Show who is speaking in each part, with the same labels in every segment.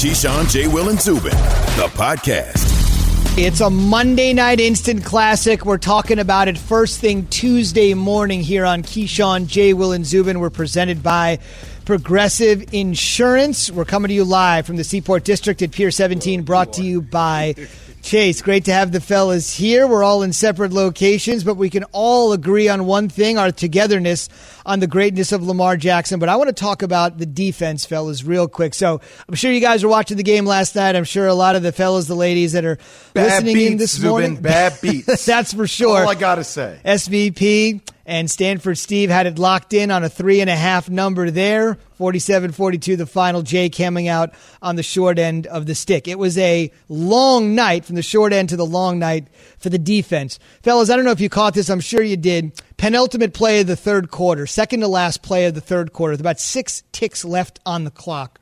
Speaker 1: Keyshawn, J. Will, and Zubin, the podcast.
Speaker 2: It's a Monday night instant classic. We're talking about it first thing Tuesday morning here on Keyshawn, J. Will, and Zubin. We're presented by Progressive Insurance. We're coming to you live from the Seaport District at Pier 17, brought to you by Chase, great to have the fellas here. We're all in separate locations, but we can all agree on one thing our togetherness on the greatness of Lamar Jackson. But I want to talk about the defense, fellas, real quick. So I'm sure you guys were watching the game last night. I'm sure a lot of the fellas, the ladies that are
Speaker 3: bad
Speaker 2: listening
Speaker 3: beats,
Speaker 2: in this
Speaker 3: Zubin,
Speaker 2: morning.
Speaker 3: Bad beats.
Speaker 2: That's for sure.
Speaker 3: All I got to say.
Speaker 2: SVP and Stanford Steve had it locked in on a three and a half number there. 47 42, the final. Jay coming out on the short end of the stick. It was a long night from the short end to the long night for the defense. Fellas, I don't know if you caught this. I'm sure you did. Penultimate play of the third quarter, second to last play of the third quarter, with about six ticks left on the clock.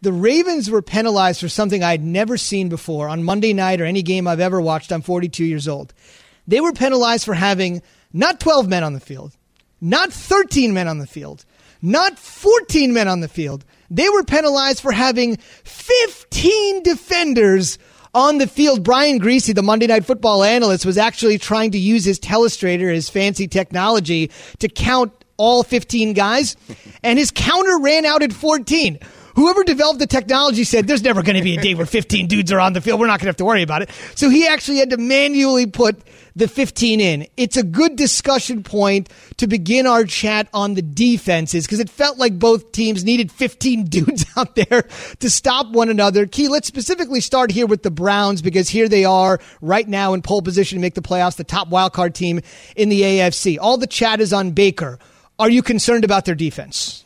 Speaker 2: The Ravens were penalized for something I'd never seen before on Monday night or any game I've ever watched. I'm 42 years old. They were penalized for having not 12 men on the field, not 13 men on the field, not 14 men on the field. They were penalized for having 15 defenders on the field. Brian Griese, the Monday Night Football analyst, was actually trying to use his telestrator, his fancy technology, to count all 15 guys, and his counter ran out at 14. Whoever developed the technology said there's never going to be a day where 15 dudes are on the field. We're not going to have to worry about it. So he actually had to manually put the 15 in. It's a good discussion point to begin our chat on the defenses because it felt like both teams needed 15 dudes out there to stop one another. Key, let's specifically start here with the Browns because here they are right now in pole position to make the playoffs, the top wildcard team in the AFC. All the chat is on Baker. Are you concerned about their defense?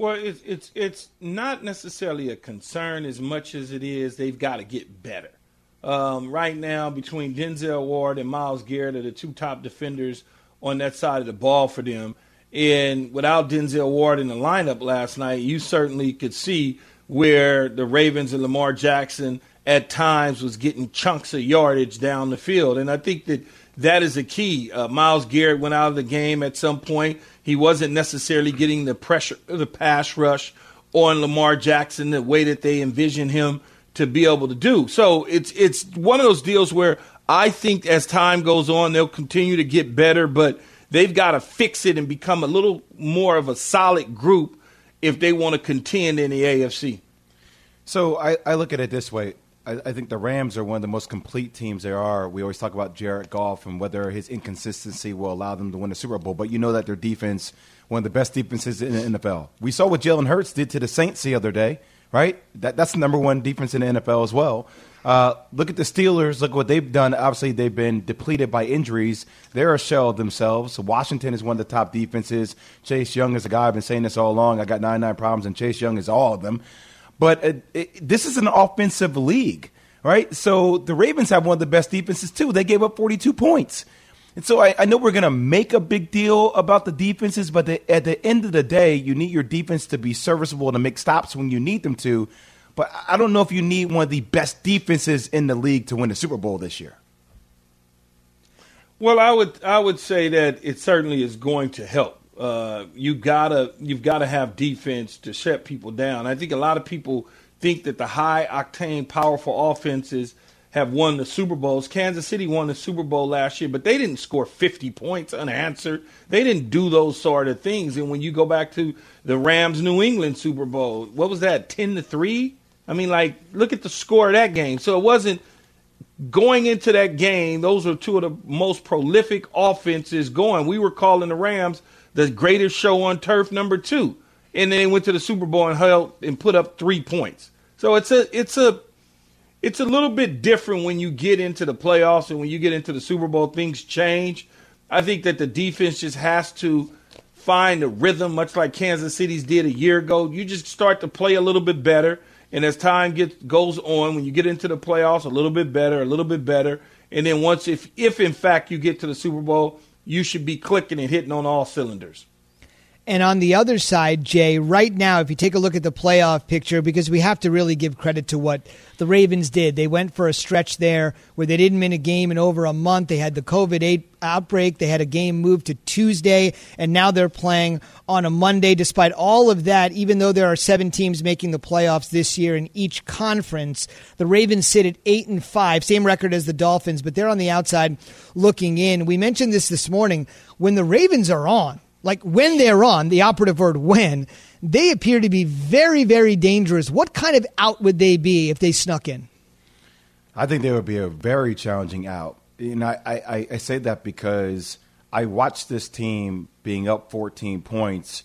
Speaker 4: Well, it's it's it's not necessarily a concern as much as it is they've got to get better. Um, right now, between Denzel Ward and Myles Garrett are the two top defenders on that side of the ball for them. And without Denzel Ward in the lineup last night, you certainly could see where the Ravens and Lamar Jackson at times was getting chunks of yardage down the field. And I think that that is a key. Uh, Myles Garrett went out of the game at some point. He wasn't necessarily getting the pressure, the pass rush on Lamar Jackson the way that they envisioned him to be able to do. So it's it's one of those deals where I think as time goes on, they'll continue to get better, but they've got to fix it and become a little more of a solid group if they want to contend in the AFC.
Speaker 3: So I, I look at it this way. I, I, think the Rams are one of the most complete teams there are. We always talk about Jared Goff and whether his inconsistency will allow them to win the Super Bowl, but you know that their defense, one of the best defenses in the NFL. We saw what Jalen Hurts did to the Saints the other day, right? That, that's the number one defense in the NFL as well. Uh, look at the Steelers. Look what they've done. Obviously, they've been depleted by injuries. They're a shell of themselves. Washington is one of the top defenses. Chase Young is a guy I've been saying this all along. I got 99 problems, and Chase Young is all of them. But it, it, this is an offensive league, right? So the Ravens have one of the best defenses too. They gave up 42 points. And so I, I know we're going to make a big deal about the defenses, but the, at the end of the day, you need your defense to be serviceable to make stops when you need them to. But I don't know if you need one of the best defenses in the league to win the Super Bowl this year.
Speaker 4: Well, I would I would say that it certainly is going to help. Uh, you gotta you've got to have defense to shut people down. I think a lot of people think that the high octane, powerful offenses have won the Super Bowls. Kansas City won the Super Bowl last year, but they didn't score 50 points unanswered. They didn't do those sort of things. And when you go back to the Rams New England Super Bowl, what was that? 10 to 3? I mean, like, look at the score of that game. So it wasn't going into that game, those are two of the most prolific offenses going. We were calling the Rams the greatest show on turf, number two. And then they went to the Super Bowl and held and put up three points. So it's a it's a it's a little bit different when you get into the playoffs and when you get into the Super Bowl, things change. I think that the defense just has to find a rhythm, much like Kansas City's did a year ago. You just start to play a little bit better, and as time gets goes on, when you get into the playoffs, a little bit better, a little bit better, and then once if if in fact you get to the Super Bowl, you should be clicking and hitting on all cylinders.
Speaker 2: And on the other side, Jay, right now, if you take a look at the playoff picture, because we have to really give credit to what the Ravens did. They went for a stretch there where they didn't win a game in over a month. They had the COVID 8 outbreak. They had a game moved to Tuesday, and now they're playing on a Monday. Despite all of that, even though there are seven teams making the playoffs this year in each conference, the Ravens sit at 8 and 5, same record as the Dolphins, but they're on the outside looking in. We mentioned this this morning. When the Ravens are on, like when they're on, the operative word when, they appear to be very, very dangerous. What kind of out would they be if they snuck in?
Speaker 3: I think they would be a very challenging out. And I, I, I say that because I watched this team being up 14 points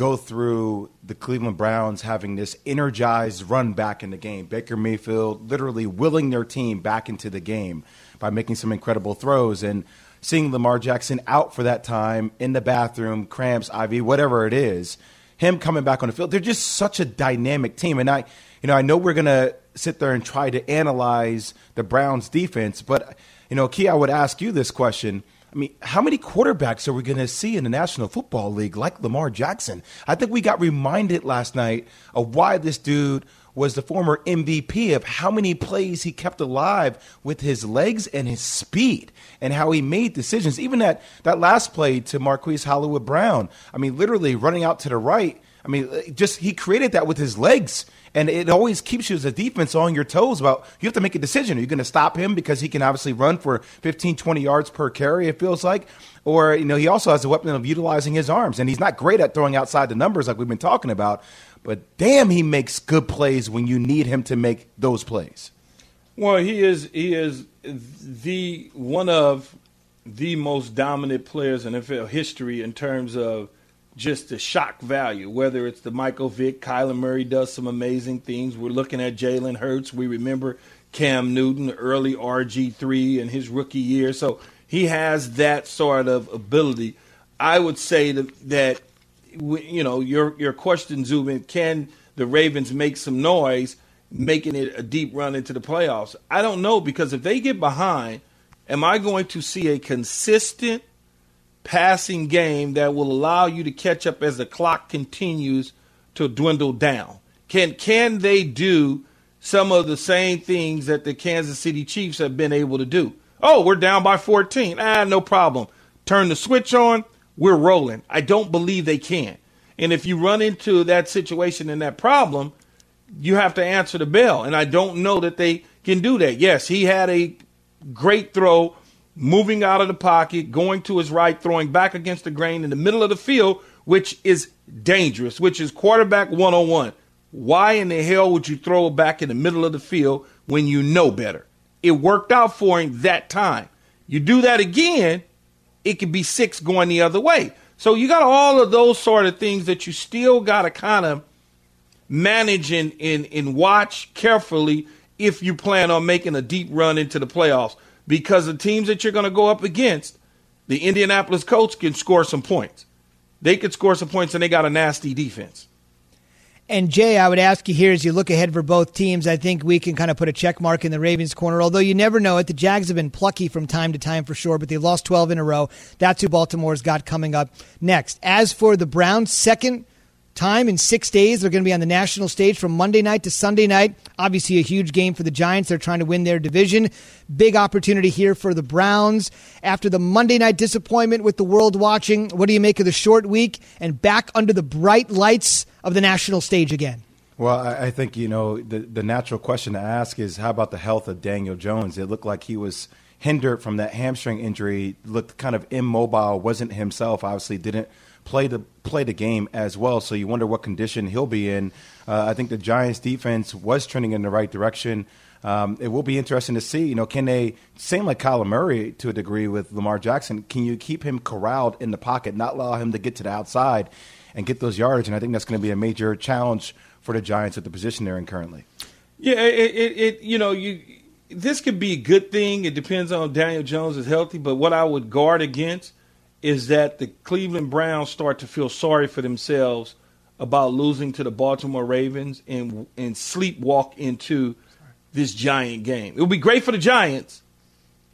Speaker 3: go through the Cleveland Browns having this energized run back in the game. Baker Mayfield literally willing their team back into the game by making some incredible throws. And seeing Lamar Jackson out for that time in the bathroom, cramps, IV, whatever it is, him coming back on the field. They're just such a dynamic team. And I, you know, I know we're going to sit there and try to analyze the Browns defense, but, you know, Key, I would ask you this question. I mean, how many quarterbacks are we going to see in the National Football League like Lamar Jackson? I think we got reminded last night of why this dude was the former MVP of how many plays he kept alive with his legs and his speed and how he made decisions. Even that, that last play to Marquise Hollywood Brown, I mean, literally running out to the right. I mean, uh, just he created that with his legs. And it always keeps you as a defense on your toes about you have to make a decision. Are you going to stop him because he can obviously run for 15, 20 yards per carry, it feels like? Or, you know, he also has a weapon of utilizing his arms. And he's not great at throwing outside the numbers like we've been talking about. But damn, he makes good plays when you need him to make those plays.
Speaker 4: Well, he is he is the one of the most dominant players in NFL history in terms of just the shock value. Whether it's the Michael Vick, Kyler Murray does some amazing things. We're looking at Jalen Hurts. We remember Cam Newton, early RG three in his rookie year. So he has that sort of ability. I would say that, that you know, your your question, Zubin, can the Ravens make some noise, making it a deep run into the playoffs? I don't know because if they get behind, am I going to see a consistent passing game that will allow you to catch up as the clock continues to dwindle down? Can can they do some of the same things that the Kansas City Chiefs have been able to do? Oh, we're down by 14. Ah, no problem. Turn the switch on we're rolling. I don't believe they can. And if you run into that situation and that problem, you have to answer the bell. And I don't know that they can do that. Yes, he had a great throw, moving out of the pocket, going to his right, throwing back against the grain in the middle of the field, which is dangerous, which is quarterback 101. Why in the hell would you throw it back in the middle of the field when you know better? It worked out for him that time. You do that again, it could be six going the other way. So you got all of those sort of things that you still got to kind of manage and, and, and watch carefully if you plan on making a deep run into the playoffs. Because the teams that you're going to go up against, the Indianapolis Colts can score some points. They could score some points, and they got a nasty defense.
Speaker 2: And Jay, I would ask you here as you look ahead for both teams, I think we can kind of put a check mark in the Ravens corner. Although you never know it, the Jags have been plucky from time to time for sure, but they lost 12 in a row. That's who Baltimore's got coming up next. As for the Browns, second time in six days. They're going to be on the national stage from Monday night to Sunday night. Obviously, a huge game for the Giants. They're trying to win their division. Big opportunity here for the Browns. After the Monday night disappointment with the world watching, what do you make of the short week and back under the bright lights of the national stage again?
Speaker 3: Well, I think, you know, the, the natural question to ask is how about the health of Daniel Jones? It looked like he was hindered from that hamstring injury, looked kind of immobile, wasn't himself, obviously didn't – play the play the game as well. So you wonder what condition he'll be in. Uh, I think the Giants' defense was trending in the right direction. Um, it will be interesting to see. You know, can they same like Kyler Murray to a degree with Lamar Jackson? Can you keep him corralled in the pocket, not allow him to get to the outside and get those yards? And I think that's going to be a major challenge for the Giants at the position they're in currently.
Speaker 4: Yeah, it, it, it you know you this could be a good thing. It depends on Daniel Jones is healthy, but what I would guard against is that the Cleveland Browns start to feel sorry for themselves about losing to the Baltimore Ravens and and sleepwalk into this giant game. It would be great for the Giants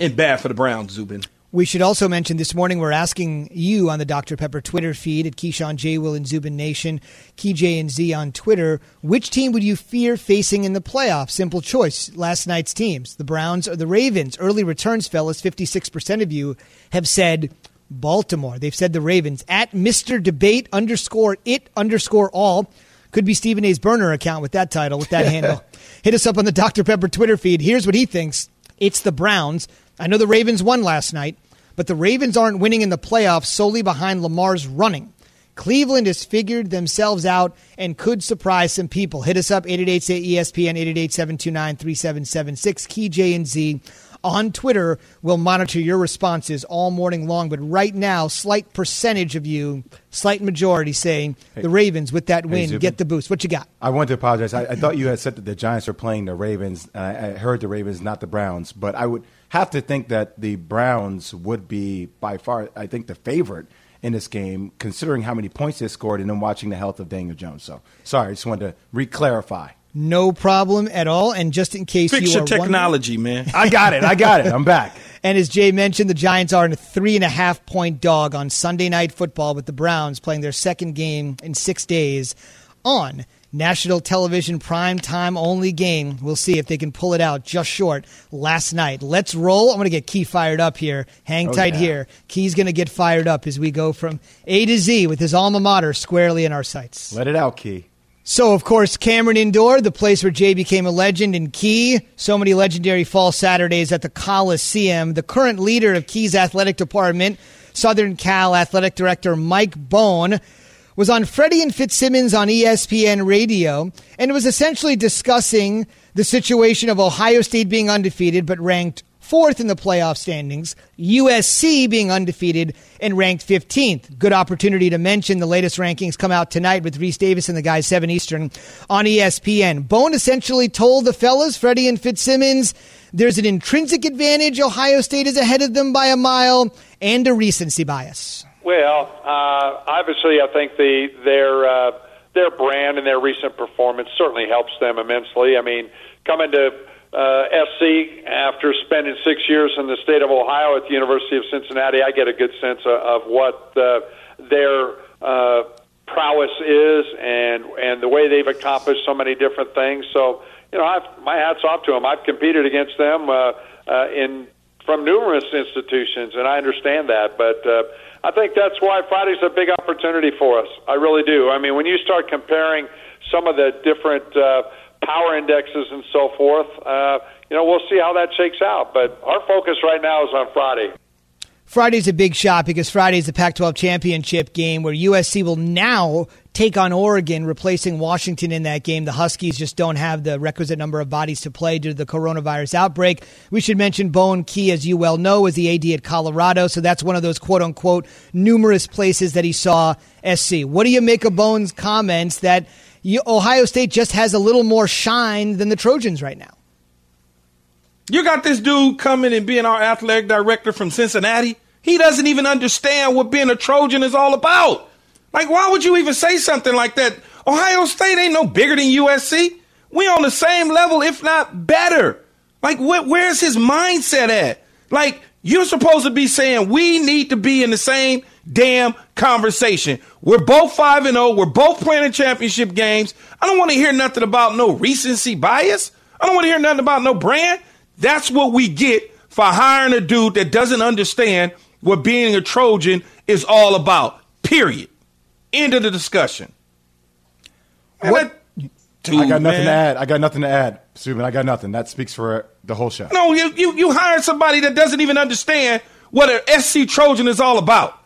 Speaker 4: and bad for the Browns, Zubin.
Speaker 2: We should also mention this morning we're asking you on the Dr. Pepper Twitter feed at Keyshawn J. Will and Zubin Nation, Key J and Z on Twitter, which team would you fear facing in the playoffs? Simple choice. Last night's teams, the Browns or the Ravens. Early returns, fellas, 56% of you have said Baltimore. They've said the Ravens. At Mr. Debate underscore it underscore all. Could be Stephen A's burner account with that title, with that handle. Hit us up on the Dr. Pepper Twitter feed. Here's what he thinks. It's the Browns. I know the Ravens won last night, but the Ravens aren't winning in the playoffs solely behind Lamar's running. Cleveland has figured themselves out and could surprise some people. Hit us up, 888-ESPN, 888-729-3776, Key J and Z on Twitter. We'll monitor your responses all morning long. But right now, slight percentage of you, slight majority saying
Speaker 3: Hey.
Speaker 2: the Ravens with that
Speaker 3: Hey,
Speaker 2: win
Speaker 3: Zubin.
Speaker 2: get the boost. What you got?
Speaker 3: I want to apologize. I, I thought you had said that the Giants are playing the Ravens. I, I heard the Ravens, not the Browns. But I would have to think that the Browns would be by far, I think, the favorite in this game, considering how many points they scored and then watching the health of Daniel Jones. So, sorry, I just wanted to re-clarify.
Speaker 2: No problem at all. And just in case
Speaker 4: Fix
Speaker 2: you
Speaker 4: your
Speaker 2: are wondering-
Speaker 4: technology, man.
Speaker 3: I got it. I got it. I'm back.
Speaker 2: And as Jay mentioned, the Giants are a three and a half point dog on Sunday Night Football with the Browns playing their second game in six days on national television prime time only game. We'll see if they can pull it out just short last night. Let's roll. I'm going to get Key fired up here. Hang
Speaker 3: Oh,
Speaker 2: tight
Speaker 3: yeah.
Speaker 2: here. Key's going to get fired up as we go from A to Z with his alma mater squarely in our sights.
Speaker 3: Let it out, Key.
Speaker 2: So, of course, Cameron Indoor, the place where Jay became a legend, and Key, so many legendary fall Saturdays at the Coliseum. The current leader of Key's athletic department, Southern Cal athletic director Mike Bohn, was on Freddie and Fitzsimmons on ESPN radio and was essentially discussing the situation of Ohio State being undefeated but ranked fourth in the playoff standings, USC being undefeated and ranked 15th. Good opportunity to mention the latest rankings come out tonight with Rece Davis and the guys 7 Eastern on ESPN. Bohn essentially told the fellas, Freddie and Fitzsimmons, there's an intrinsic advantage. Ohio State is ahead of them by a mile and a recency bias.
Speaker 5: Well, uh, obviously, I think the their uh, their brand and their recent performance certainly helps them immensely. I mean, coming to uh, SC after spending six years in the state of Ohio at the University of Cincinnati, I get a good sense of, of what uh, their uh, prowess is and and the way they've accomplished so many different things. So, you know, I've, my hats off to them. I've competed against them uh, uh, in from numerous institutions, and I understand that. But uh, I think that's why Friday's a big opportunity for us. I really do. I mean, when you start comparing some of the different uh, power indexes and so forth, uh, you know, we'll see how that shakes out. But our focus right now is on Friday.
Speaker 2: Friday's a big shot because Friday's the Pac 12 championship game where USC will now take on Oregon, replacing Washington in that game. The Huskies just don't have the requisite number of bodies to play due to the coronavirus outbreak. We should mention Bohn Key, as you well know, is the AD at Colorado, so that's one of those quote unquote numerous places that he saw SC. What do you make of Bohn's comments that Ohio State just has a little more shine than the Trojans right now?
Speaker 4: You got this dude coming and being our athletic director from Cincinnati. He doesn't even understand what being a Trojan is all about. Like, why would you even say something like that? Ohio State ain't no bigger than USC. We on the same level, if not better. Like, wh- where's his mindset at? Like, you're supposed to be saying we need to be in the same damn conversation. We're both 5 and 0. We're both playing in championship games. I don't want to hear nothing about no recency bias. I don't want to hear nothing about no brand. That's what we get for hiring a dude that doesn't understand what being a Trojan is all about. Period. End of the discussion. Man,
Speaker 2: What-
Speaker 4: that dude,
Speaker 3: I got nothing
Speaker 4: man.
Speaker 3: to add. I got nothing to add, Zubin. I got nothing. That speaks for the whole show.
Speaker 4: No, you, you, you hired somebody that doesn't even understand what an SC Trojan is all about.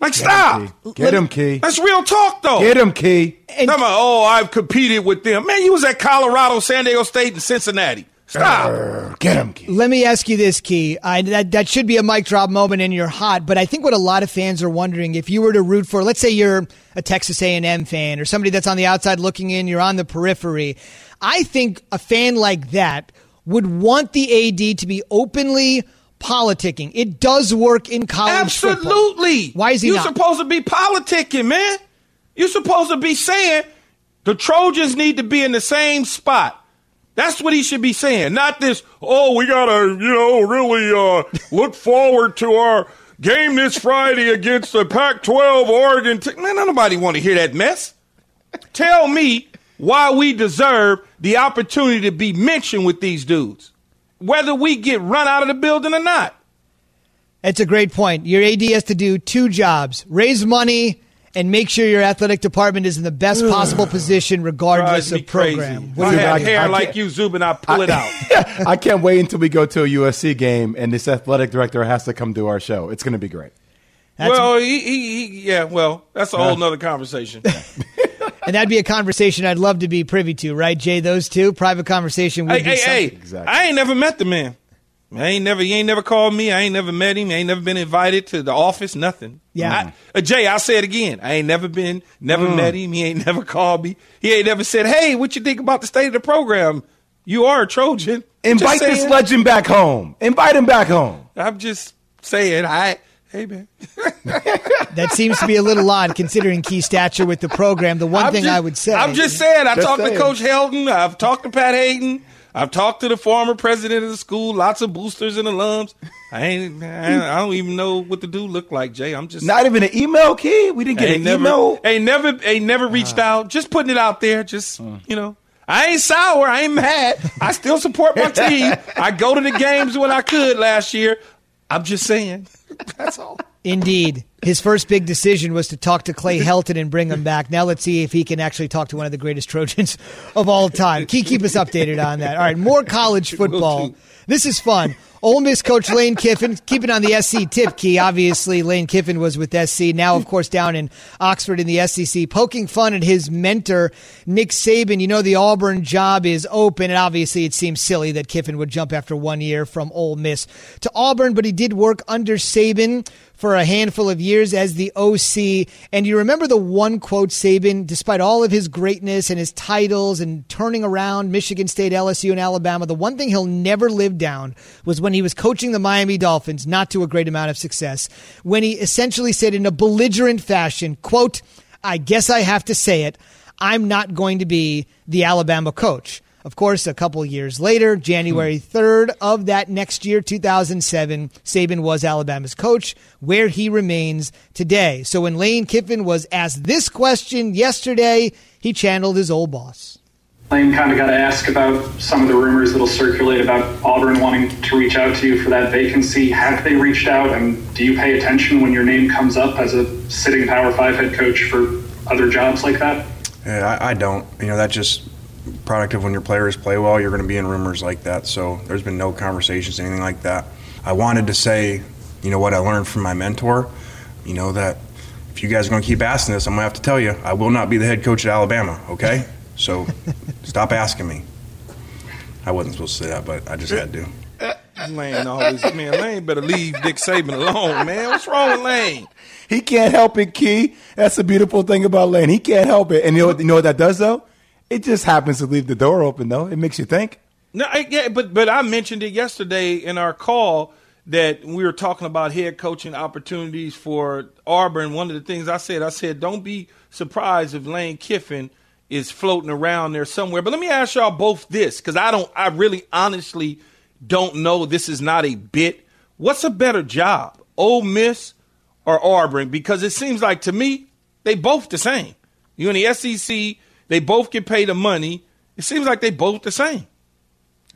Speaker 4: Like, stop.
Speaker 3: Key. Get him, Key.
Speaker 4: That's real talk, though.
Speaker 3: Get him, Key.
Speaker 2: And-
Speaker 4: Talking about, oh, I've competed with them. Man, you was at Colorado, San Diego State, and Cincinnati. Stop.
Speaker 3: Grr, Get him, Key.
Speaker 2: Let me ask you this, Key. I, that, that should be a mic drop moment and you're hot, but I think what a lot of fans are wondering, if you were to root for, let's say you're a Texas A&M fan or somebody that's on the outside looking in, you're on the periphery. I think a fan like that would want the AD to be openly politicking. It does work in college football.
Speaker 4: Absolutely.
Speaker 2: Why is he
Speaker 4: you
Speaker 2: not?
Speaker 4: supposed to be politicking, man. You're supposed to be saying the Trojans need to be in the same spot. That's what he should be saying. Not this, oh, we got to, you know, really uh, look forward to our game this Friday against the Pac 12 Oregon. T-. Man, nobody want to hear that mess. Tell me why we deserve the opportunity to be mentioned with these dudes, whether we get run out of the building or not.
Speaker 2: That's a great point. Your AD has to do two jobs raise money and make sure your athletic department is in the best possible position regardless of program.
Speaker 4: If I had hair I like you, Zubin, I pull I, it
Speaker 3: out. I can't wait until we go to a USC game and this athletic director has to come to our show. It's going to be great.
Speaker 4: That's well, he, he, he, yeah, well, that's a whole nother conversation.
Speaker 2: and that'd be a conversation I'd love to be privy to, right, Jay? Those two private conversation. Would
Speaker 4: hey,
Speaker 2: be
Speaker 4: hey, hey! Exactly. I ain't never met the man. I ain't never, he ain't never called me. I ain't never met him. I ain't never been invited to the office. Nothing.
Speaker 2: Yeah.
Speaker 4: I, uh, Jay, I'll say it again. I ain't never been, never mm. met him. He ain't never called me. He ain't never said, "Hey, what you think about the state of the program? You are a Trojan."
Speaker 3: Invite this legend back home. Invite him back home.
Speaker 4: I'm just saying. I. Hey man,
Speaker 2: that seems to be a little odd considering key stature with the program. The one
Speaker 4: I'm
Speaker 2: thing
Speaker 4: just,
Speaker 2: I would say,
Speaker 4: I'm just saying. I talked saying. to Coach Helton. I've talked to Pat Haden. I've talked to the former president of the school, lots of boosters and alums. I ain't, I don't even know what the dude looked like, Jay. I'm just
Speaker 3: not even an email key. We didn't get an
Speaker 4: never,
Speaker 3: email.
Speaker 4: Ain't never, ain't never reached uh, out. Just putting it out there. Just uh, you know, I ain't sour. I ain't mad. I still support my team. I go to the games when I could last year. I'm just saying. That's all.
Speaker 2: Indeed. His first big decision was to talk to Clay Helton and bring him back. Now let's see if he can actually talk to one of the greatest Trojans of all time. Keep, keep us updated on that. All right, more college football. This is fun. Ole Miss coach Lane Kiffin, keeping on the SC tip key. Obviously, Lane Kiffin was with SC. Now, of course, down in Oxford in the SEC, poking fun at his mentor, Nick Saban. You know, the Auburn job is open, and obviously, it seems silly that Kiffin would jump after one year from Ole Miss to Auburn, but he did work under Saban for a handful of years as the OC. And you remember the one quote Saban, despite all of his greatness and his titles and turning around Michigan State, LSU, and Alabama, the one thing he'll never live down was when he was coaching the Miami Dolphins, not to a great amount of success, when he essentially said in a belligerent fashion, quote, I guess I have to say it, I'm not going to be the Alabama coach. Of course, a couple years later, January 3rd hmm. of that next year, 2007, Saban was Alabama's coach, where he remains today. So when Lane Kiffin was asked this question yesterday, he channeled his old boss.
Speaker 6: Lane kind of got to ask about some of the rumors that'll circulate about Auburn wanting to reach out to you for that vacancy. Have they reached out, and do you pay attention when your name comes up as a sitting Power Five head coach for other jobs like that?
Speaker 7: Yeah, I, I don't. You know, that just product of when your players play well, you're going to be in rumors like that. So there's been no conversations, anything like that. I wanted to say, you know, what I learned from my mentor, you know, that if you guys are going to keep asking this, I'm going to have to tell you, I will not be the head coach at Alabama, okay? So stop asking me. I wasn't supposed to say that, but I just had to.
Speaker 4: Lane always, man, Lane better leave Dick Saban alone, man. What's wrong with Lane?
Speaker 3: He can't help it, Key. That's the beautiful thing about Lane. He can't help it. And you know, you know what that does, though? It just happens to leave the door open, though. It makes you think.
Speaker 4: No, I, yeah, but but I mentioned it yesterday in our call that we were talking about head coaching opportunities for Auburn. One of the things I said, I said, don't be surprised if Lane Kiffin is floating around there somewhere. But let me ask y'all both this, because I don't, I really honestly don't know. This is not a bit. What's a better job, Ole Miss or Auburn? Because it seems like to me they both the same. You in the SEC they both get paid the money. It seems like they both the same.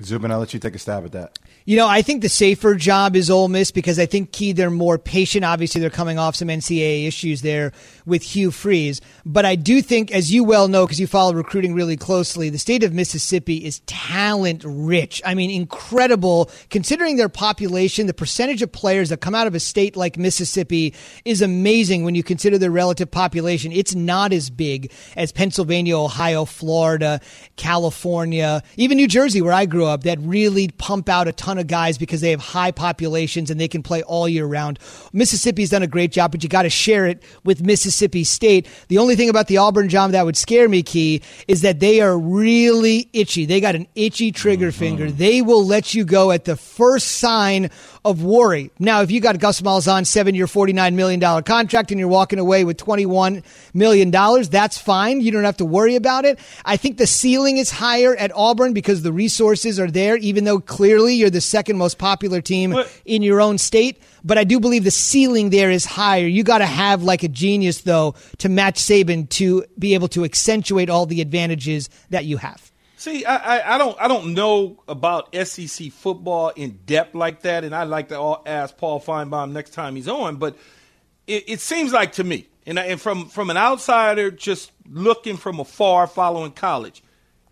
Speaker 3: Zubin, I'll let you take a stab at that.
Speaker 2: You know, I think the safer job is Ole Miss because I think key they're more patient. Obviously, they're coming off some NCAA issues there with Hugh Freeze, but I do think, as you well know, because you follow recruiting really closely, the state of Mississippi is talent rich. I mean, incredible considering their population. The percentage of players that come out of a state like Mississippi is amazing when you consider their relative population. It's not as big as Pennsylvania, Ohio, Florida, California, even New Jersey, where I grew up. That really pump out a ton ton of guys because they have high populations and they can play all year round. Mississippi's done a great job, but you got to share it with Mississippi State. The only thing about the Auburn job that would scare me, Key, is that they are really itchy. They got an itchy trigger mm-hmm. finger. They will let you go at the first sign of worry. Now, if you got Gus Malzahn, seven year, $49 million contract, and you're walking away with $21 million, that's fine. You don't have to worry about it. I think the ceiling is higher at Auburn because the resources are there, even though clearly you're the second most popular team what? in your own state. But I do believe the ceiling there is higher. You got to have like a genius, though, to match Saban to be able to accentuate all the advantages that you have.
Speaker 4: See, I, I, I, don't I don't know about SEC football in depth like that, and I'd like to ask Paul Finebaum next time he's on. But it, it seems like to me, and, and from from an outsider just looking from afar, following college,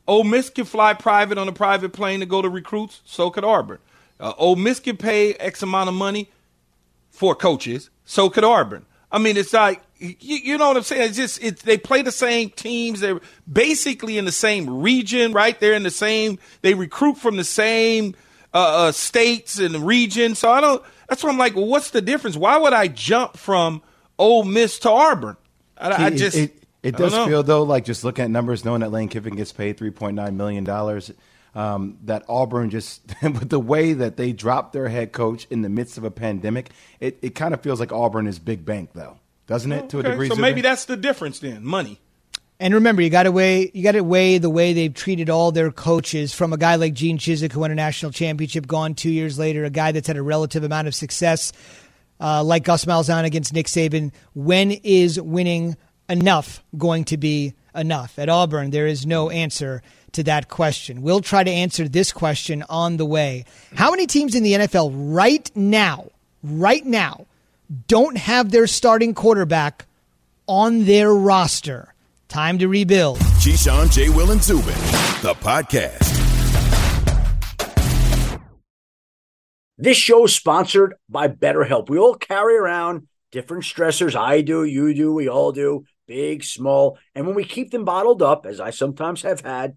Speaker 4: Ole Miss can fly private on a private plane to go to recruits. So could Auburn. Uh, Ole Miss can pay X amount of money for coaches. So could Auburn. I mean, it's like you, you know what I'm saying. It's just it, they play the same teams. They're basically in the same region, right? They're in the same. They recruit from the same uh, uh, states and regions. So I don't. That's why I'm like, well, what's the difference? Why would I jump from Ole Miss to Auburn? I, I just.
Speaker 3: It, it does feel though like just looking at numbers, knowing that Lane Kiffin gets paid 3.9 million dollars. Um, that Auburn just with the way that they dropped their head coach in the midst of a pandemic, it, it kind of feels like Auburn is big bank though, doesn't it? To
Speaker 4: okay,
Speaker 3: a degree.
Speaker 4: So maybe that's the difference then, money.
Speaker 2: And remember, you got to weigh you got to weigh the way they've treated all their coaches. From a guy like Gene Chizik, who won a national championship, gone two years later, a guy that's had a relative amount of success, uh, like Gus Malzahn against Nick Saban. When is winning enough going to be enough? At Auburn, there is no answer to that question. We'll try to answer this question on the way. How many teams in the NFL right now, right now, don't have their starting quarterback on their roster? Time to rebuild.
Speaker 1: Keyshawn, J. Will, and Zubin, the podcast.
Speaker 8: This show is sponsored by BetterHelp. We all carry around different stressors. I do, you do, we all do, big, small. And when we keep them bottled up, as I sometimes have had,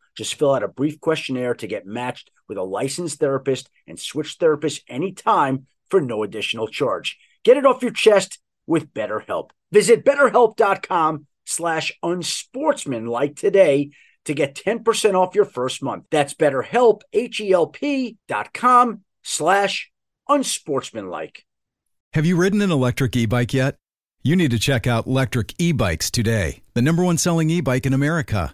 Speaker 8: Just fill out a brief questionnaire to get matched with a licensed therapist and switch therapists anytime for no additional charge. Get it off your chest with BetterHelp. Visit betterhelp.com slash unsportsmanlike today to get 10% off your first month. That's betterhelp, H-E-L-P dot com slash unsportsmanlike.
Speaker 9: Have you ridden an electric e-bike yet? You need to check out Lectric E-Bikes today, the number one selling e-bike in America.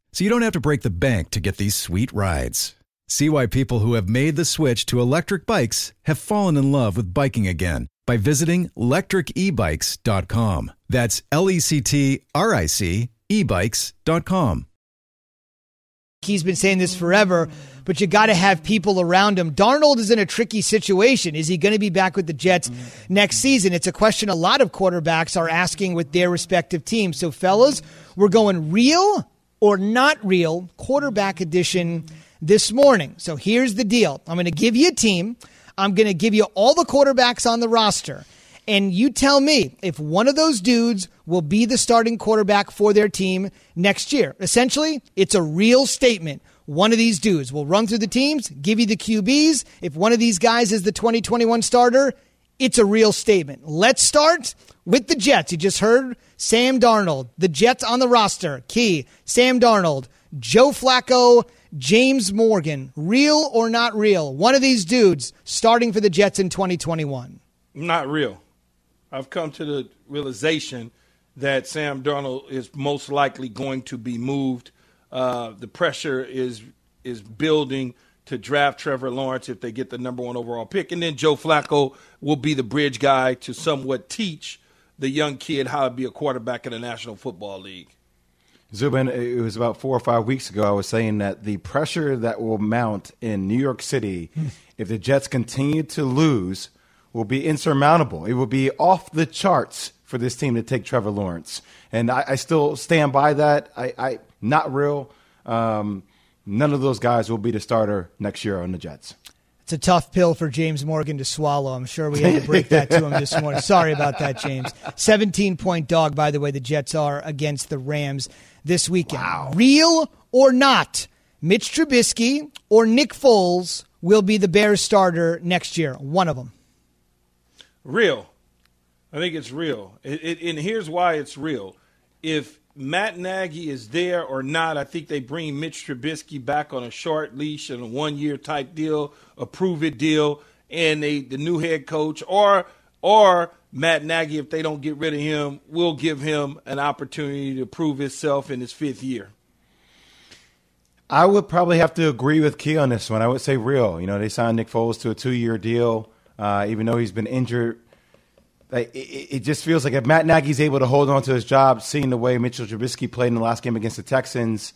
Speaker 9: so you don't have to break the bank to get these sweet rides. See why people who have made the switch to electric bikes have fallen in love with biking again by visiting lectricebikes.com. That's L E C T R I C ebikes.com.
Speaker 2: He's been saying this forever, but you got to have people around him. Darnold is in a tricky situation. Is he going to be back with the Jets next season? It's a question a lot of quarterbacks are asking with their respective teams. So, fellas, we're going real or not real quarterback edition this morning. So here's the deal I'm going to give you a team, I'm going to give you all the quarterbacks on the roster. And you tell me if one of those dudes will be the starting quarterback for their team next year. Essentially, it's a real statement. One of these dudes will run through the teams, give you the QBs. If one of these guys is the 2021 starter, it's a real statement. Let's start with the Jets. You just heard Sam Darnold, the Jets on the roster. Key, Sam Darnold, Joe Flacco, James Morgan, real or not real? One of these dudes starting for the Jets in 2021.
Speaker 4: Not real. I've come to the realization that Sam Darnold is most likely going to be moved. Uh, the pressure is is building to draft Trevor Lawrence if they get the number one overall pick, and then Joe Flacco will be the bridge guy to somewhat teach the young kid how to be a quarterback in the National Football League.
Speaker 3: Zubin, it was about four or five weeks ago. I was saying that the pressure that will mount in New York City if the Jets continue to lose will be insurmountable. It will be off the charts for this team to take Trevor Lawrence, and I, I still stand by that. I, I not real. Um, none of those guys will be the starter next year on the Jets.
Speaker 2: It's a tough pill for James Morgan to swallow. I'm sure we had to break that to him this morning. Sorry about that, James. 17 point dog, by the way, the Jets are against the Rams this weekend.
Speaker 3: Wow.
Speaker 2: Real or not, Mitch Trubisky or Nick Foles will be the Bears starter next year. One of them.
Speaker 4: Real. I think it's real. It, it, and here's why it's real. If Matt Nagy is there or not, I think they bring Mitch Trubisky back on a short leash and a one year type deal, a prove it deal, and they the new head coach or or Matt Nagy, if they don't get rid of him, will give him an opportunity to prove himself in his fifth year.
Speaker 3: I would probably have to agree with Key on this one. I would say real. You know, they signed Nick Foles to a two year deal, uh, even though he's been injured. Like, it, it just feels like if Matt Nagy's able to hold on to his job, seeing the way Mitchell Trubisky played in the last game against the Texans,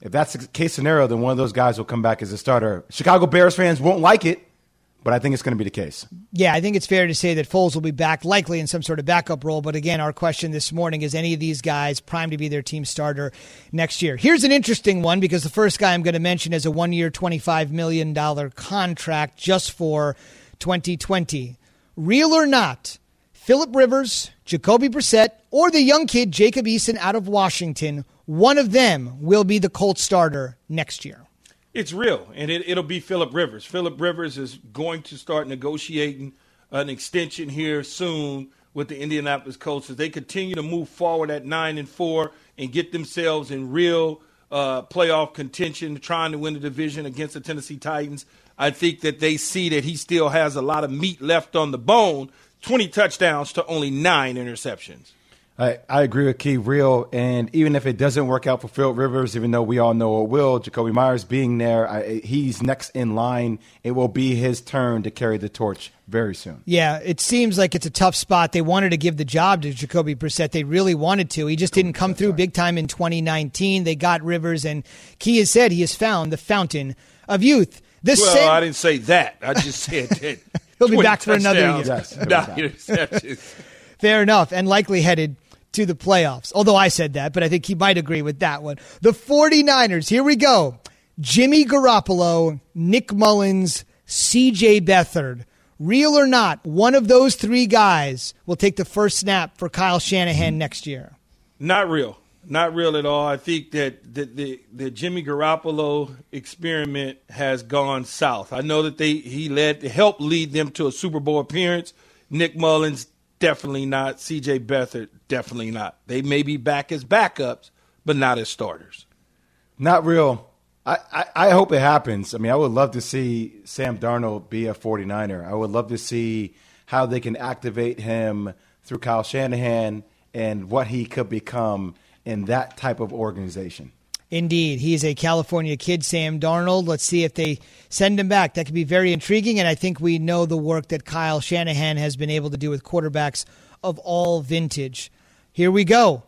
Speaker 3: if that's the case scenario, then one of those guys will come back as a starter. Chicago Bears fans won't like it, but I think it's going to be the case.
Speaker 2: Yeah, I think it's fair to say that Foles will be back, likely in some sort of backup role. But again, our question this morning is any of these guys primed to be their team starter next year? Here's an interesting one because the first guy I'm going to mention is a one year, $25 million contract just for 2020. Real or not, Philip Rivers, Jacoby Brissett, or the young kid Jacob Eason out of Washington, one of them will be the Colts starter next year.
Speaker 4: It's real, and it, it'll be Philip Rivers. Philip Rivers is going to start negotiating an extension here soon with the Indianapolis Colts as they continue to move forward at nine and four and get themselves in real uh, playoff contention, trying to win the division against the Tennessee Titans. I think that they see that he still has a lot of meat left on the bone 20 touchdowns to only nine interceptions.
Speaker 3: I, I agree with Key Real, and even if it doesn't work out for Phil Rivers, even though we all know it will, Jacoby Meyers being there, I, he's next in line. It will be his turn to carry the torch very soon.
Speaker 2: Yeah, it seems like it's a tough spot. They wanted to give the job to Jacoby Brissett. They really wanted to. He just didn't come through big time in 2019. They got Rivers, and Key has said he has found the fountain of youth.
Speaker 4: This well, same- I didn't say that. I just said that.
Speaker 2: He'll be back for another year.
Speaker 3: Yes,
Speaker 2: Fair enough, and likely headed to the playoffs. Although I said that, but I think he might agree with that one. The 49ers, here we go. Jimmy Garoppolo, Nick Mullens, CJ Beathard. Real or not, one of those three guys will take the first snap for Kyle Shanahan next year.
Speaker 4: Not real. Not real at all. I think that the, the, the Jimmy Garoppolo experiment has gone south. I know that they he led helped lead them to a Super Bowl appearance. Nick Mullens definitely not. C.J. Beathard definitely not. They may be back as backups, but not as starters.
Speaker 3: Not real. I, I, I hope it happens. I mean, I would love to see Sam Darnold be a 49er. I would love to see how they can activate him through Kyle Shanahan and what he could become in that type of organization.
Speaker 2: Indeed. He's a California kid, Sam Darnold. Let's see if they send him back. That could be very intriguing. And I think we know the work that Kyle Shanahan has been able to do with quarterbacks of all vintage. Here we go.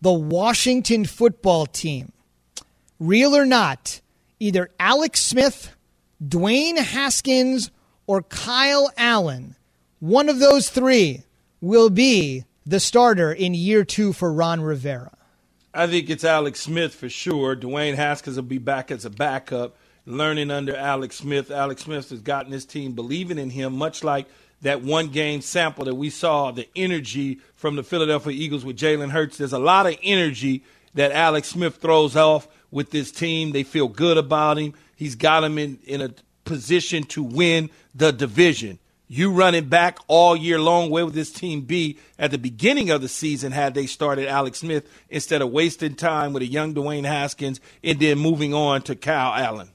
Speaker 2: The Washington football team. Real or not, either Alex Smith, Dwayne Haskins, or Kyle Allen, one of those three will be the starter in year two for Ron Rivera?
Speaker 4: I think it's Alex Smith for sure. Dwayne Haskins will be back as a backup, learning under Alex Smith. Alex Smith has gotten his team believing in him, much like that one game sample that we saw, the energy from the Philadelphia Eagles with Jalen Hurts. There's a lot of energy that Alex Smith throws off with this team. They feel good about him. He's got them in, in a position to win the division. You running back all year long. Where would this team be at the beginning of the season had they started Alex Smith instead of wasting time with a young Dwayne Haskins and then moving on to Kyle Allen?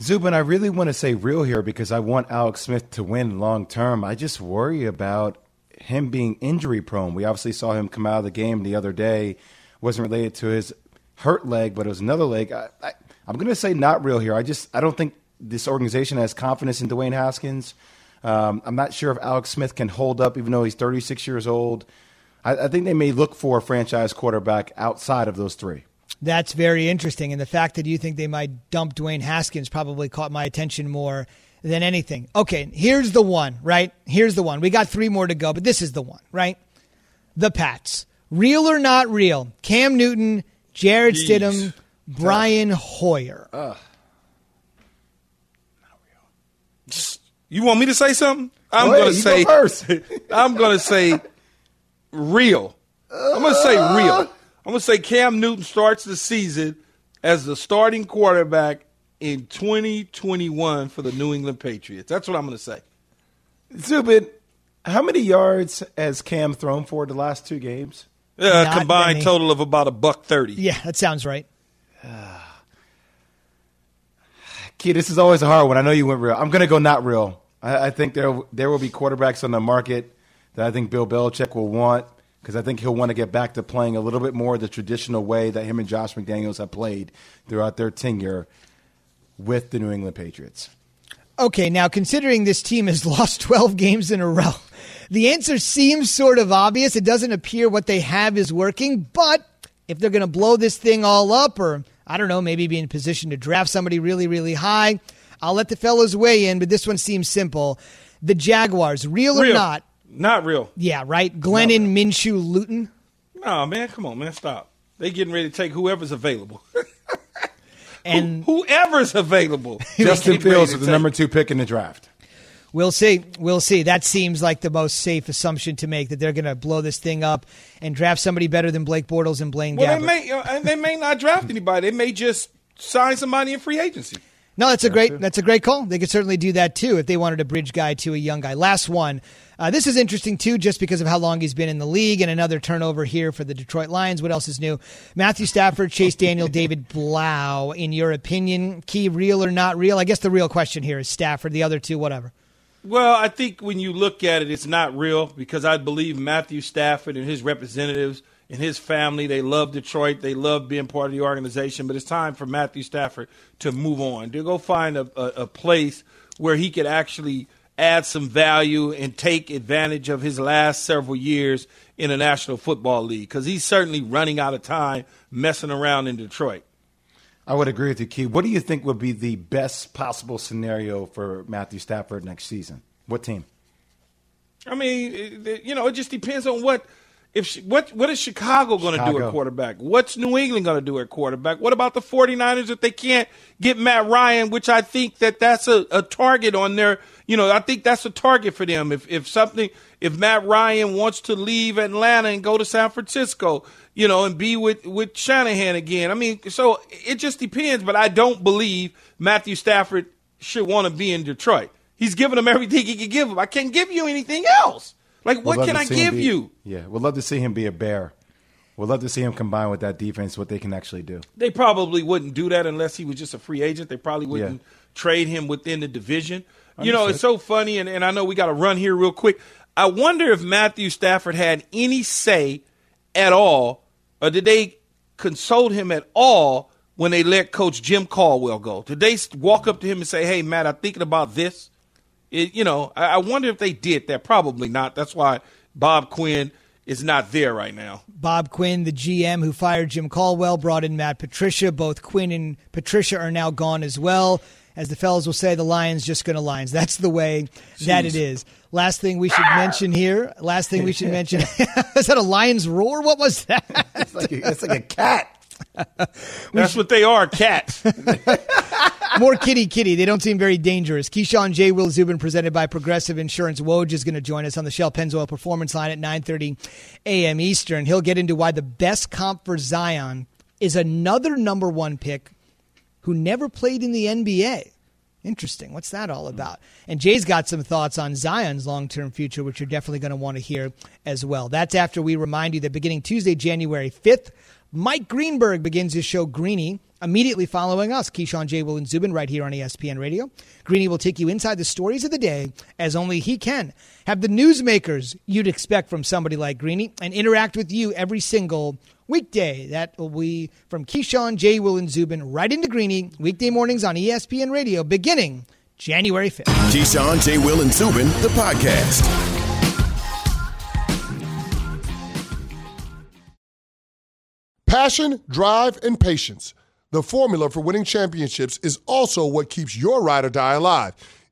Speaker 3: Zubin, I really want to say real here because I want Alex Smith to win long term. I just worry about him being injury prone. We obviously saw him come out of the game the other day. wasn't related to his hurt leg, but it was another leg. I, I, I'm going to say not real here. I just I don't think this organization has confidence in Dwayne Haskins. Um, I'm not sure if Alex Smith can hold up, even though he's 36 years old. I, I think they may look for a franchise quarterback outside of those three.
Speaker 2: That's very interesting. And the fact that you think they might dump Dwayne Haskins probably caught my attention more than anything. Okay, here's the one, right? Here's the one. We got three more to go, but this is the one, right? The Pats. Real or not real? Cam Newton, Jarrett
Speaker 4: Jeez.
Speaker 2: Stidham, Brian Hoyer.
Speaker 4: You want me to say something? I'm
Speaker 3: Go
Speaker 4: going to say
Speaker 3: go first.
Speaker 4: I'm going to say real. I'm going to say real. I'm going to say Cam Newton starts the season as the starting quarterback in 2021 for the New England Patriots. That's what I'm going to say.
Speaker 3: Zubin, how many yards has Cam thrown for the last two games?
Speaker 4: Uh,
Speaker 2: Not
Speaker 4: combined
Speaker 2: many.
Speaker 4: total of about a buck 30.
Speaker 2: Yeah, that sounds right.
Speaker 3: Key, this is always a hard one. I know you went real. I'm going to go not real. I, I think there there will be quarterbacks on the market that I think Bill Belichick will want because I think he'll want to get back to playing a little bit more the traditional way that him and Josh McDaniels have played throughout their tenure with the New England Patriots.
Speaker 2: Okay, now considering this team has lost 12 games in a row, the answer seems sort of obvious. It doesn't appear what they have is working, but if they're going to blow this thing all up, or I don't know, maybe be in position to draft somebody really, really high, I'll let the fellows weigh in, but this one seems simple. The Jaguars, real, or not?
Speaker 4: Not real.
Speaker 2: Yeah, right? Glennon Minshew Luton.
Speaker 4: No, man, come on, man, stop. They getting ready to take whoever's available.
Speaker 2: And
Speaker 4: whoever's available.
Speaker 3: Justin
Speaker 4: They getting ready
Speaker 3: Fields is the
Speaker 4: take.
Speaker 3: number two pick in the draft.
Speaker 2: We'll see. We'll see. That seems like the most safe assumption to make that they're going to blow this thing up and draft somebody better than Blake Bortles and Blaine
Speaker 4: Well,
Speaker 2: Gabbert.
Speaker 4: they may uh, they may not draft anybody. They may just sign somebody in free agency.
Speaker 2: No, that's a great that's a great call. They could certainly do that too if they wanted a bridge guy to a young guy. Last one. Uh, this is interesting too, just because of how long he's been in the league and another turnover here for the Detroit Lions. What else is new? Matthew Stafford, Chase Daniel, David Blough. In your opinion, key real or not real? I guess the real question here is Stafford. The other two, whatever.
Speaker 4: Well, I think when you look at it, it's not real because I believe Matthew Stafford and his representatives and his family, they love Detroit. They love being part of the organization. But it's time for Matthew Stafford to move on, to go find a, a, a place where he could actually add some value and take advantage of his last several years in the National Football League because he's certainly running out of time messing around in Detroit.
Speaker 3: I would agree with you, Key. What do you think would be the best possible scenario for Matthew Stafford next season? What team?
Speaker 4: I mean, you know, it just depends on what if she, what what is Chicago going to do at quarterback? What's New England going to do at quarterback? What about the 49ers if they can't get Matt Ryan, which I think that that's a, a target on their, you know, I think that's a target for them. If if something if Matt Ryan wants to leave Atlanta and go to San Francisco, you know, and be with with Shanahan again. I mean, so it just depends, but I don't believe Matthew Stafford should want to be in Detroit. He's given them everything he can give them. I can't give you anything else. Like, what can I give
Speaker 3: be-
Speaker 4: you?
Speaker 3: Yeah, we'd love to see him be a bear. We'd love to see him combine with that defense, what they can actually do.
Speaker 4: They probably wouldn't do that unless he was just a free agent. They probably wouldn't
Speaker 3: Yeah.
Speaker 4: trade him within the division. You know, it's so funny, and, and I know we got to run here real quick. I wonder if Matthew Stafford had any say at all, or did they consult him at all when they let Coach Jim Caldwell go? Did they walk up to him and say, "Hey, Matt, I'm thinking about this"? It, you know, I, I wonder if they did that. Probably not. That's why Bob Quinn is not there right now.
Speaker 2: Bob Quinn, the GM who fired Jim Caldwell, brought in Matt Patricia. Both Quinn and Patricia are now gone as well. As the fellas will say, the Lions just going to Lions. That's the way that it is. Last thing we should mention here. Last thing we should mention. is that a lion's roar? What was that?
Speaker 3: It's like a, it's like a cat.
Speaker 4: That's what they are, cats.
Speaker 2: More kitty kitty. They don't seem very dangerous. Keyshawn J. Will Zubin, presented by Progressive Insurance. Woj is going to join us on the Shell Pennzoil Performance Line at 9.30 a.m. Eastern. He'll get into why the best comp for Zion is another number one pick who never played in the NBA. Interesting. What's that all hmm. about? And Jay's got some thoughts on Zion's long term future, which you're definitely going to want to hear as well. That's after we remind you that beginning Tuesday, January 5th, Mike Greenberg begins his show Greeny immediately following us, Keyshawn J. Will and Zubin, right here on ESPN Radio. Greeny will take you inside the stories of the day as only he can. Have the newsmakers you'd expect from somebody like Greeny and interact with you every single weekday. That will be from Keyshawn J. Will and Zubin right into Greeny, weekday mornings on ESPN Radio, beginning January 5th.
Speaker 1: Keyshawn, J. Will, and Zubin, the podcast.
Speaker 10: Passion, drive, and patience. The formula for winning championships is also what keeps your ride or die alive.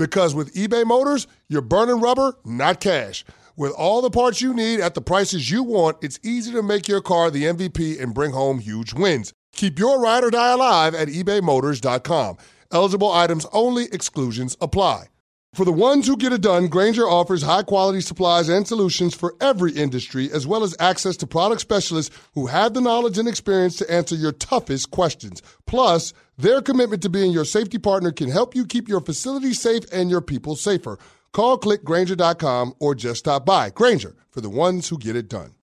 Speaker 10: Because with eBay Motors, you're burning rubber, not cash. With all the parts you need at the prices you want, it's easy to make your car the MVP and bring home huge wins. Keep your ride or die alive at ebaymotors.com. Eligible items only, exclusions apply. For the ones who get it done, Grainger offers high quality supplies and solutions for every industry, as well as access to product specialists who have the knowledge and experience to answer your toughest questions. Plus, their commitment to being your safety partner can help you keep your facility safe and your people safer. Call clickgrainger.com or just stop by. Grainger for the ones who get it done.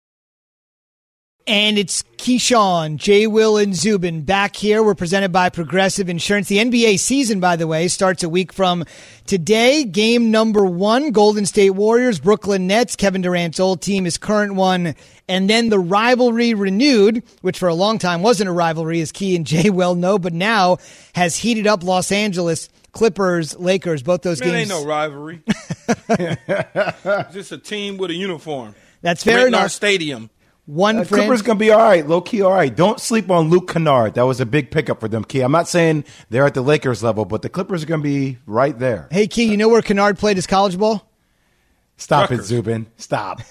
Speaker 2: And it's Keyshawn, J. Will, and Zubin back here. We're presented by Progressive Insurance. The NBA season, by the way, starts a week from today. Game number one Golden State Warriors, Brooklyn Nets. Kevin Durant's old team, his current one. And then the rivalry renewed, which for a long time wasn't a rivalry, as Key and Jay well know, but now has heated up Los Angeles. Clippers, Lakers, both those
Speaker 4: Man,
Speaker 2: games.
Speaker 4: ain't no rivalry. Just a team with a uniform.
Speaker 2: That's fair
Speaker 4: Renting our stadium.
Speaker 2: One
Speaker 3: Uh,
Speaker 2: friend.
Speaker 3: Clippers gonna be all right, low key all right. Don't sleep on Luke Kennard. That was a big pickup for them. Key. I'm not saying they're at the Lakers level, but the Clippers are gonna be right there.
Speaker 2: Hey, Key, you know where Kennard played his college ball?
Speaker 3: Stop it, Zubin. Stop.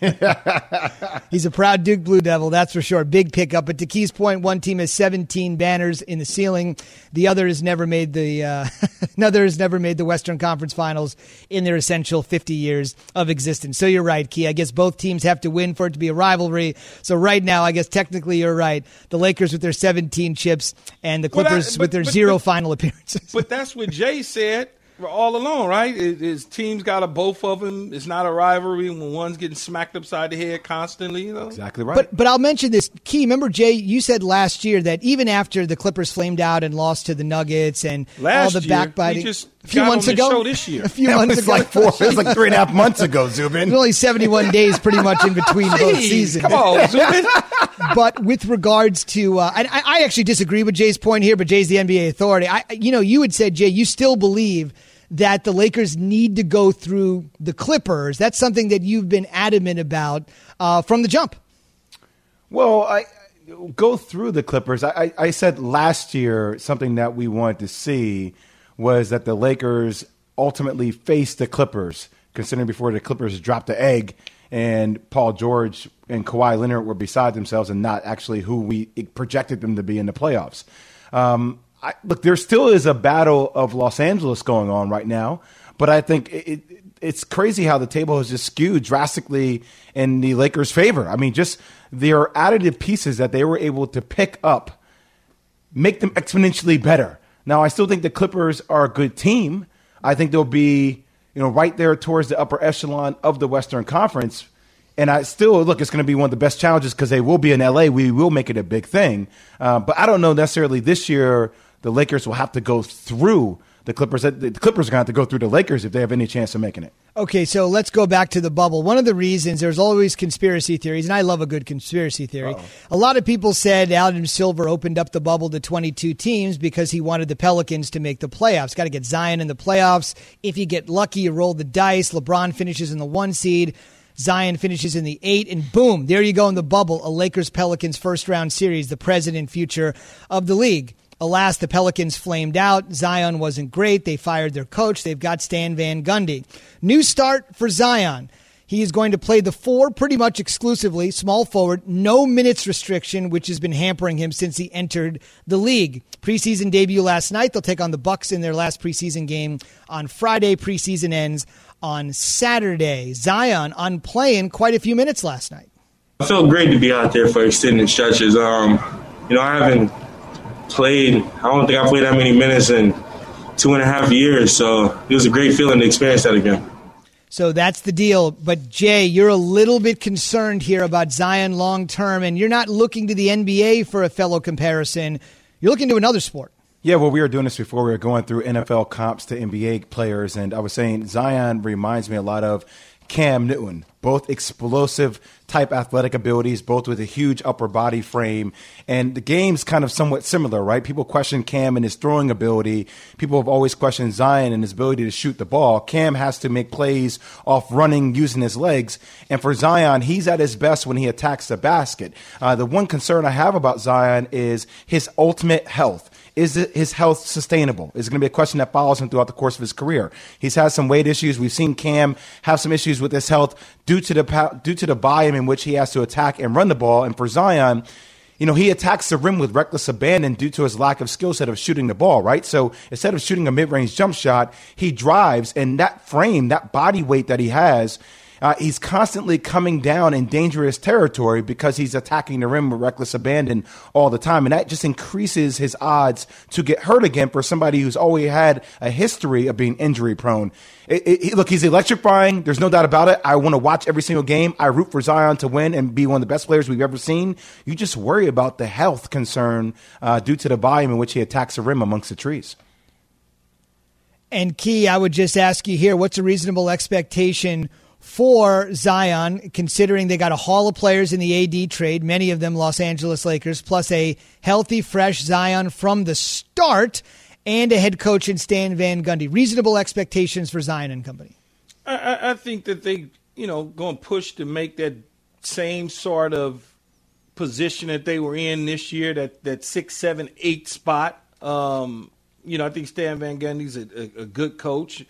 Speaker 2: He's a proud Duke Blue Devil, that's for sure. Big pickup. But to Key's point, one team has 17 banners in the ceiling. The other has never made the uh, another has never made the Western Conference Finals in their essential 50 years of existence. So you're right, Key. I guess both teams have to win for it to be a rivalry. So right now, I guess technically you're right. The Lakers with their 17 chips and the Clippers
Speaker 4: but-
Speaker 2: with their
Speaker 4: but-
Speaker 2: zero
Speaker 4: but-
Speaker 2: final appearances.
Speaker 4: But that's what Jay said all alone, right? His his team's got a both of them. It's not a rivalry when one's getting smacked upside the head constantly. You know,
Speaker 3: exactly right.
Speaker 2: But but I'll mention this key. Remember, Jay, you said last year that even after the Clippers flamed out and lost to the Nuggets and
Speaker 4: Last
Speaker 2: all the
Speaker 4: year,
Speaker 2: backbiting,
Speaker 4: we just
Speaker 2: a few
Speaker 4: got
Speaker 2: months
Speaker 4: on
Speaker 2: ago,
Speaker 4: show this year.
Speaker 2: a few
Speaker 3: that
Speaker 2: months
Speaker 3: was
Speaker 2: ago,
Speaker 3: like four. It was like three and a half months ago, Zubin.
Speaker 2: There's only 71 days pretty much in between both seasons.
Speaker 4: Come on, Zubin.
Speaker 2: but with regards to, uh, and I, I actually disagree with Jay's point here, but Jay's the NBA authority. I, you know, you had said, Jay, you still believe that the Lakers need to go through the Clippers. That's something that you've been adamant about uh, from the jump.
Speaker 3: Well, I go through the Clippers. I, I, said last year something that we wanted to see was that the Lakers ultimately faced the Clippers, considering before the Clippers dropped the egg and Paul George and Kawhi Leonard were beside themselves and not actually who we projected them to be in the playoffs. Um, I, look, there still is a battle of Los Angeles going on right now, but I think it, it, it's crazy how the table has just skewed drastically in the Lakers' favor. I mean, just their additive pieces that they were able to pick up make them exponentially better. Now, I still think the Clippers are a good team. I think they'll be, you know, right there towards the upper echelon of the Western Conference. And I still look, it's going to be one of the best challenges because they will be in LA. We will make it a big thing. Uh, but I don't know necessarily this year the Lakers will have to go through the Clippers. The Clippers are going to have to go through the Lakers if they have any chance of making it.
Speaker 2: Okay, so let's go back to the bubble. One of the reasons there's always conspiracy theories, and I love a good conspiracy theory. Uh-oh. A lot of people said Adam Silver opened up the bubble to 22 teams because he wanted the Pelicans to make the playoffs. Got to get Zion in the playoffs. If you get lucky, you roll the dice. LeBron finishes in the one seed. Zion finishes in the eight, and boom, there you go in the bubble. A Lakers Pelicans first round series, the present and future of the league. Alas, the Pelicans flamed out. Zion wasn't great. They fired their coach. They've got Stan Van Gundy. New start for Zion. He is going to play the four pretty much exclusively, small forward, no minutes restriction, which has been hampering him since he entered the league. Preseason debut last night. They'll take on the Bucks in their last preseason game on Friday. Preseason ends on Saturday. Zion on playing quite a few minutes last night.
Speaker 11: I felt great to be out there for extended stretches. Um, you know, I haven't played. I don't think I played that many minutes in two and a half years, so it was a great feeling to experience that again.
Speaker 2: So that's the deal. But Jay, you're a little bit concerned here about Zion long term, and you're not looking to the NBA for a fellow comparison. You're looking to another sport.
Speaker 3: Yeah, well, we were doing this before. We were going through NFL comps to NBA players, and I was saying Zion reminds me a lot of Cam Newton, both explosive type athletic abilities, both with a huge upper body frame. And the game's kind of somewhat similar, right? People question Cam and his throwing ability. People have always questioned Zion and his ability to shoot the ball. Cam has to make plays off running using his legs. And for Zion, he's at his best when he attacks the basket. Uh, the one concern I have about Zion is his ultimate health is his health sustainable? Is going to be a question that follows him throughout the course of his career. He's had some weight issues. We've seen Cam have some issues with his health due to the due to the volume in which he has to attack and run the ball. And for Zion, you know, he attacks the rim with reckless abandon due to his lack of skill set of shooting the ball, right? So instead of shooting a mid range jump shot, he drives, and that frame, that body weight that he has, uh, he's constantly coming down in dangerous territory because he's attacking the rim with reckless abandon all the time. And that just increases his odds to get hurt again for somebody who's always had a history of being injury prone. It, it, look, he's electrifying. There's no doubt about it. I want to watch every single game. I root for Zion to win and be one of the best players we've ever seen. You just worry about the health concern uh, due to the volume in which he attacks the rim amongst the trees.
Speaker 2: And Key, I would just ask you here what's a reasonable expectation for Zion, considering they got a haul of players in the AD trade, many of them Los Angeles Lakers, plus a healthy, fresh Zion from the start, and a head coach in Stan Van Gundy. Reasonable expectations for Zion and company.
Speaker 4: I, I think that they, you know, going to push to make that same sort of position that they were in this year, that that six, seven, eight spot. Um, you know, I think Stan Van Gundy's a, a, a good coach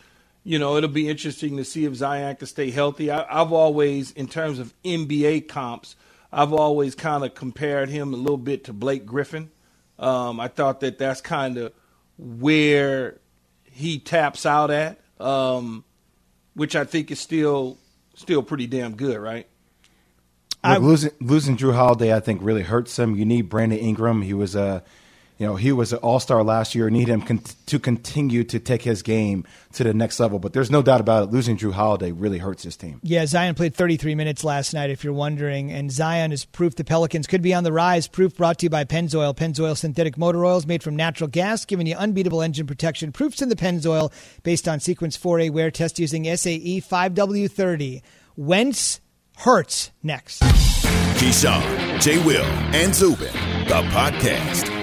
Speaker 4: you know, it'll be interesting to see if Zion can stay healthy. I, have always, in terms of NBA comps, I've always kind of compared him a little bit to Blake Griffin. Um, I thought that that's kind of where he taps out at, um, which I think is still still pretty damn good, right?
Speaker 3: Look, losing losing Jrue Holiday, I think, really hurts him. You need Brandon Ingram. He was a you know, he was an all star last year. Need him con- to continue to take his game to the next level. But there's no doubt about it. Losing Jrue Holiday really hurts his team.
Speaker 2: Yeah, Zion played 33 minutes last night, if you're wondering. And Zion is proof the Pelicans could be on the rise. Proof brought to you by Pennzoil. Pennzoil synthetic motor oils made from natural gas, giving you unbeatable engine protection. Proofs in the Pennzoil based on Sequence 4A wear test using SAE 5W30. Wentz hurts next.
Speaker 1: Keyshawn, J. Will, and Zubin, the podcast.